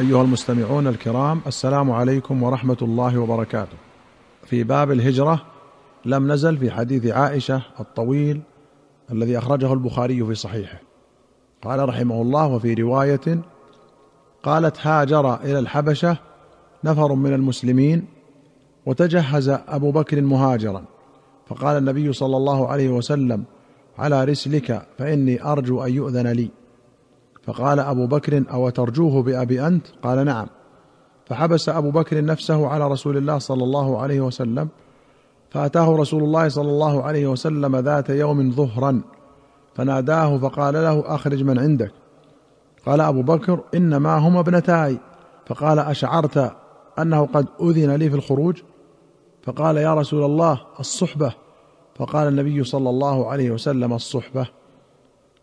أيها المستمعون الكرام السلام عليكم ورحمة الله وبركاته. في باب الهجرة لم نزل في حديث عائشة الطويل الذي أخرجه البخاري في صحيحه. قال رحمه الله وفي رواية قالت هاجر إلى الحبشة نفر من المسلمين وتجهز أبو بكر مهاجرا فقال النبي صلى الله عليه وسلم على رسلك فإني أرجو أن يؤذن لي. فقال أبو بكر أو ترجوه بأبي أنت؟ قال نعم. فحبس أبو بكر نفسه على رسول الله صلى الله عليه وسلم فأتاه رسول الله صلى الله عليه وسلم ذات يوم ظهرا فناداه فقال له أخرج من عندك. قال أبو بكر إنما هما ابنتاي. فقال أشعرت أنه قد أذن لي في الخروج؟ فقال يا رسول الله الصحبة. فقال النبي صلى الله عليه وسلم الصحبة.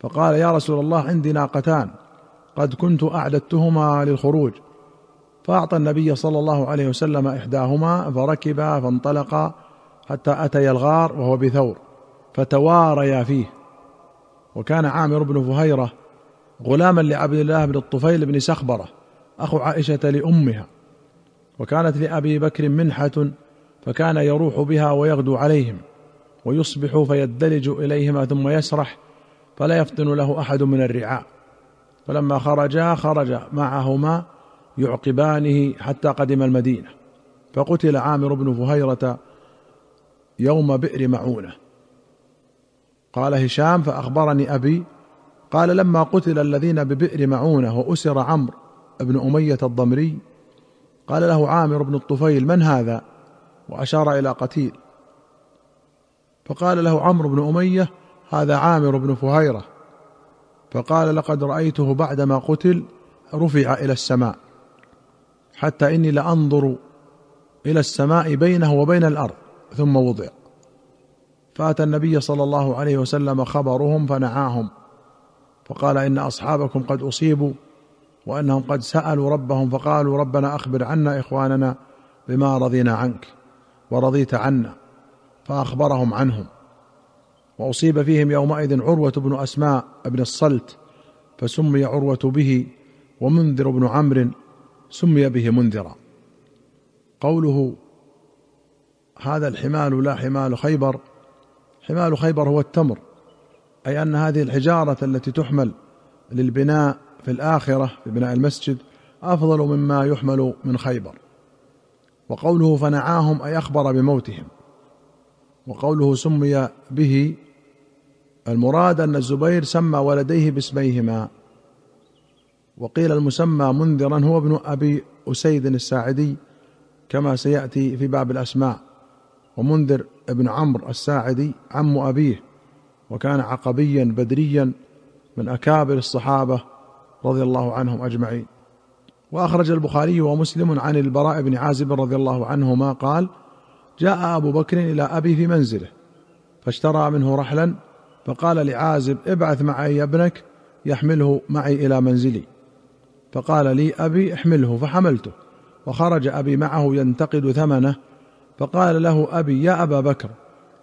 فقال يا رسول الله عندي ناقتان قد كنت أعددتهما للخروج. فأعطى النبي صلى الله عليه وسلم إحداهما فركبا فانطلقا حتى أتيا الغار وهو بثور فتواريا فيه. وكان عامر بن فهيرة غلاما لعبد الله بن الطفيل بن سخبرة أخو عائشة لأمها. وكانت لأبي بكر منحة فكان يروح بها ويغدو عليهم ويصبح فيدلج إليهما ثم يسرح فلا يفطن له أحد من الرعاء. فلما خرجا خرج معهما يعقبانه حتى قدم المدينة. فقتل عامر بن فهيرة يوم بئر معونة. قال هشام فأخبرني أبي قال لما قتل الذين ببئر معونة وأسر عمرو بن أمية الضمري قال له عامر بن الطفيل من هذا؟ وأشار إلى قتيل. فقال له عمرو بن أمية هذا عامر بن فهيرة فقال لقد رأيته بعدما قتل رفع إلى السماء حتى إني لأنظر إلى السماء بينه وبين الأرض ثم وضع. فأتى النبي صلى الله عليه وسلم خبرهم فنعاهم فقال إن أصحابكم قد أصيبوا وأنهم قد سألوا ربهم فقالوا ربنا أخبر عنا إخواننا بما رضينا عنك ورضيت عنا. فأخبرهم عنهم. وأصيب فيهم يومئذ عروة بن أسماء بن الصلت فسمي عروة به ومنذر بن عمرو سمي به منذرا. قوله هذا الحمال لا حمال خيبر حمال خيبر هو التمر أي أن هذه الحجارة التي تحمل للبناء في الآخرة في بناء المسجد أفضل مما يحمل من خيبر. وقوله فنعاهم أي أخبر بموتهم. وقوله سمي به المراد أن الزبير سمى ولديه باسميهما. وقيل المسمى منذرا هو ابن أبي أسيد الساعدي كما سيأتي في باب الأسماء. ومنذر ابن عمرو الساعدي عم أبيه وكان عقبيا بدريا من أكابر الصحابة رضي الله عنهم أجمعين. وأخرج البخاري ومسلم عن البراء بن عازب رضي الله عنهما قال جاء أبو بكر إلى أبي في منزله فاشترى منه رحلا فقال لعازب ابعث معي ابنك يحمله معي إلى منزلي. فقال لي أبي احمله فحملته. وخرج أبي معه ينتقد ثمنه. فقال له أبي يا أبا بكر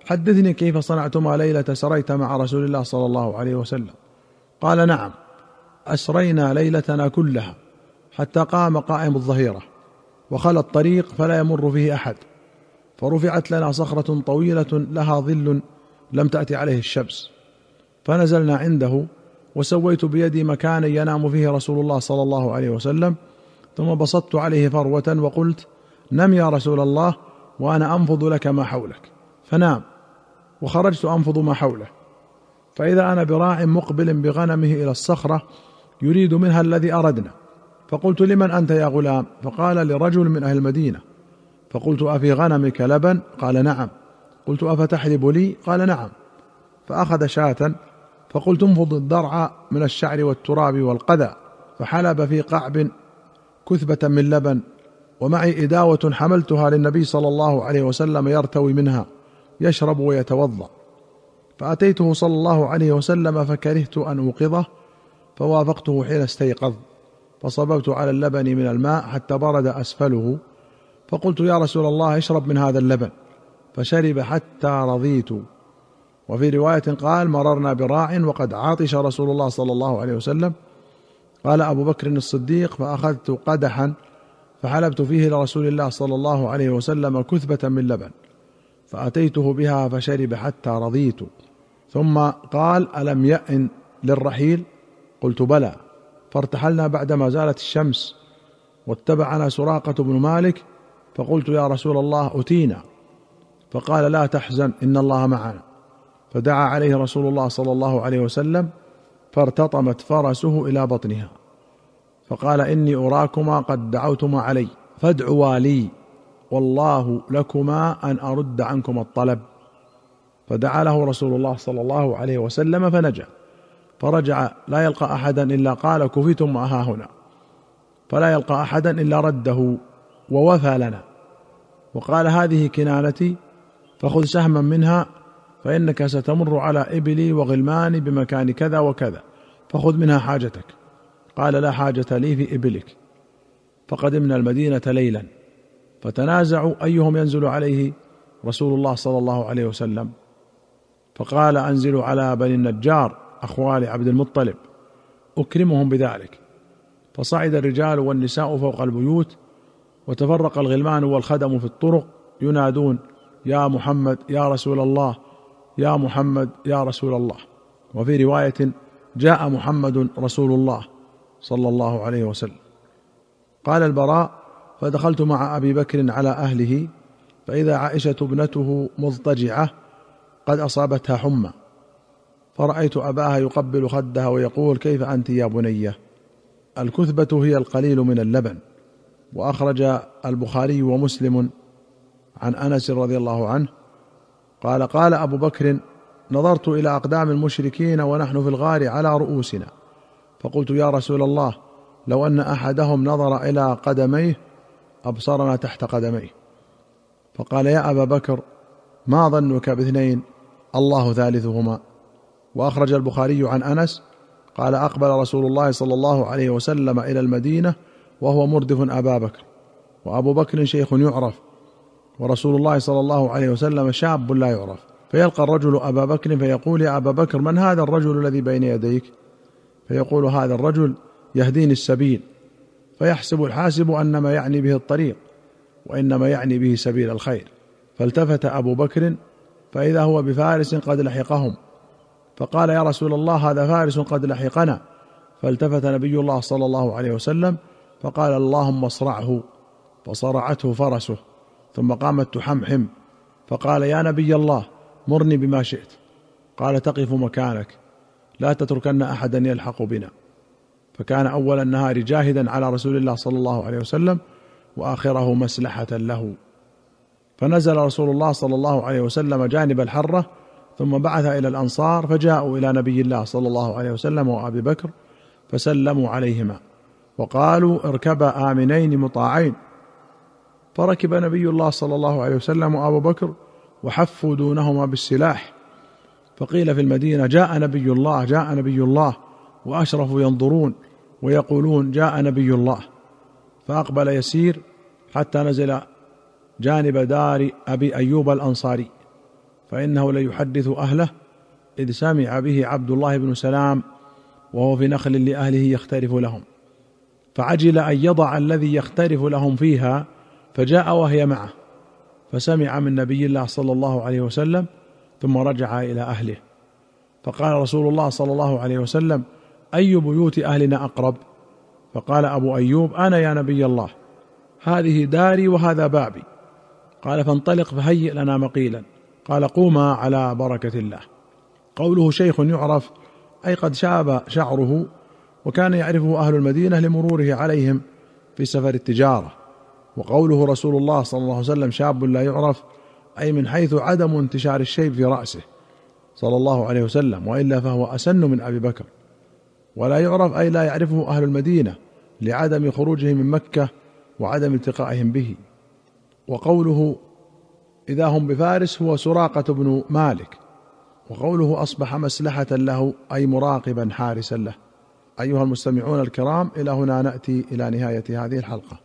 حدثني كيف صنعتما ليلة سريت مع رسول الله صلى الله عليه وسلم؟ قال نعم أسرينا ليلتنا كلها حتى قام قائم الظهيرة وخلى الطريق فلا يمر فيه أحد. فرفعت لنا صخرة طويلة لها ظل لم تات عليه الشمس. فنزلنا عنده وسويت بيدي مكانا ينام فيه رسول الله صلى الله عليه وسلم ثم بسطت عليه فروة وقلت نم يا رسول الله وأنا أنفض لك ما حولك. فنام وخرجت أنفض ما حوله. فإذا أنا براع مقبل بغنمه إلى الصخرة يريد منها الذي أردنا. فقلت لمن أنت يا غلام؟ فقال لرجل من أهل المدينة. فقلت أفي غنمك لبن؟ قال نعم. قلت أفتحلب لي؟ قال نعم. فأخذ شاة فقلت انفض الضرع من الشعر والتراب والقذى فحلب في قعب كثبة من لبن ومعي إداوة حملتها للنبي صلى الله عليه وسلم يرتوي منها يشرب ويتوضأ. فأتيته صلى الله عليه وسلم فكرهت أن أوقظه فوافقته حين استيقظ فصببت على اللبن من الماء حتى برد أسفله فقلت يا رسول الله اشرب من هذا اللبن. فشرب حتى رضيت. وفي رواية قال مررنا براع وقد عطش رسول الله صلى الله عليه وسلم. قال أبو بكر الصديق فأخذت قدحا فحلبت فيه لرسول الله صلى الله عليه وسلم كثبة من لبن فأتيته بها فشرب حتى رضيت. ثم قال ألم يأن للرحيل؟ قلت بلى. فارتحلنا بعدما زالت الشمس واتبعنا سراقة بن مالك فقلت يا رسول الله أتينا. فقال لا تحزن إن الله معنا. فدعا عليه رسول الله صلى الله عليه وسلم فارتطمت فرسه إلى بطنها. فقال إني أراكما قد دعوتما علي فادعوا لي والله لكما أن أرد عنكما الطلب. فدعا له رسول الله صلى الله عليه وسلم فنجا. فرجع لا يلقى أحدا إلا قال كفيتم ها هنا. فلا يلقى أحدا إلا رده ووفى لنا. وقال هذه كنانتي فخذ سهما منها فإنك ستمر على إبلي وغلماني بمكان كذا وكذا فخذ منها حاجتك. قال لا حاجة لي في إبلك. فقدمنا المدينة ليلا. فتنازعوا أيهم ينزل عليه رسول الله صلى الله عليه وسلم. فقال أنزلوا على بني النجار أخوال عبد المطلب. أكرمهم بذلك. فصعد الرجال والنساء فوق البيوت وتفرق الغلمان والخدم في الطرق ينادون يا محمد يا رسول الله يا محمد يا رسول الله. وفي رواية جاء محمد رسول الله صلى الله عليه وسلم. قال البراء فدخلت مع أبي بكر على أهله فإذا عائشة ابنته مضطجعة قد أصابتها حمى. فرأيت أباها يقبل خدها ويقول كيف أنت يا بنيه الكثبة هي القليل من اللبن. وأخرج البخاري ومسلم عن أنس رضي الله عنه قال قال أبو بكر نظرت إلى أقدام المشركين ونحن في الغار على رؤوسنا. فقلت يا رسول الله لو أن أحدهم نظر إلى قدميه أبصرنا تحت قدميه. فقال يا أبا بكر ما ظنك باثنين؟ الله ثالثهما. وأخرج البخاري عن أنس قال أقبل رسول الله صلى الله عليه وسلم إلى المدينة وهو مردف أبا بكر. وأبو بكر شيخ يعرف ورسول الله صلى الله عليه وسلم شاب لا يعرف. فيلقى الرجل أبا بكر فيقول يا أبا بكر من هذا الرجل الذي بين يديك؟ فيقول هذا الرجل يهديني السبيل. فيحسب الحاسب أن ما يعني به الطريق وانما يعني به سبيل الخير. فالتفت أبو بكر فإذا هو بفارس قد لحقهم. فقال يا رسول الله هذا فارس قد لحقنا. فالتفت نبي الله صلى الله عليه وسلم فقال اللهم اصرعه فصرعته فرسه. ثم قامت تحمحم فقال يا نبي الله مرني بما شئت. قال تقف مكانك لا تتركن أحدا يلحق بنا. فكان أول النهار جاهدا على رسول الله صلى الله عليه وسلم وآخره مسلحة له. فنزل رسول الله صلى الله عليه وسلم جانب الحرة ثم بعث إلى الأنصار فجاءوا إلى نبي الله صلى الله عليه وسلم وأبي بكر فسلموا عليهما وقالوا اركبا آمنين مطاعين. فركب نبي الله صلى الله عليه وسلم وأبو بكر وحفوا دونهما بالسلاح. فقيل في المدينة جاء نبي الله جاء نبي الله وأشرفوا ينظرون ويقولون جاء نبي الله. فأقبل يسير حتى نزل جانب دار أبي أيوب الأنصاري. فإنه ليحدث أهله إذ سمع به عبد الله بن سلام وهو في نخل لأهله يختلف لهم. فعجل أن يضع الذي يختلف لهم فيها فجاء وهي معه فسمع من نبي الله صلى الله عليه وسلم ثم رجع إلى أهله. فقال رسول الله صلى الله عليه وسلم أي بيوت أهلنا أقرب؟ فقال أبو أيوب أنا يا نبي الله هذه داري وهذا بابي. قال فانطلق فهيئ لنا مقيلا. قال قوما على بركة الله. قوله شيخ يعرف أي قد شاب شعره وكان يعرفه أهل المدينة لمروره عليهم في سفر التجارة. وقوله رسول الله صلى الله عليه وسلم شاب لا يعرف أي من حيث عدم انتشار الشيب في رأسه صلى الله عليه وسلم وإلا فهو أسن من أبي بكر. ولا يعرف أي لا يعرفه أهل المدينة لعدم خروجه من مكة وعدم التقائهم به. وقوله إذا هم بفارس هو سراقة بن مالك. وقوله أصبح مسلحة له أي مراقبا حارسا له. أيها المستمعون الكرام إلى هنا نأتي إلى نهاية هذه الحلقة.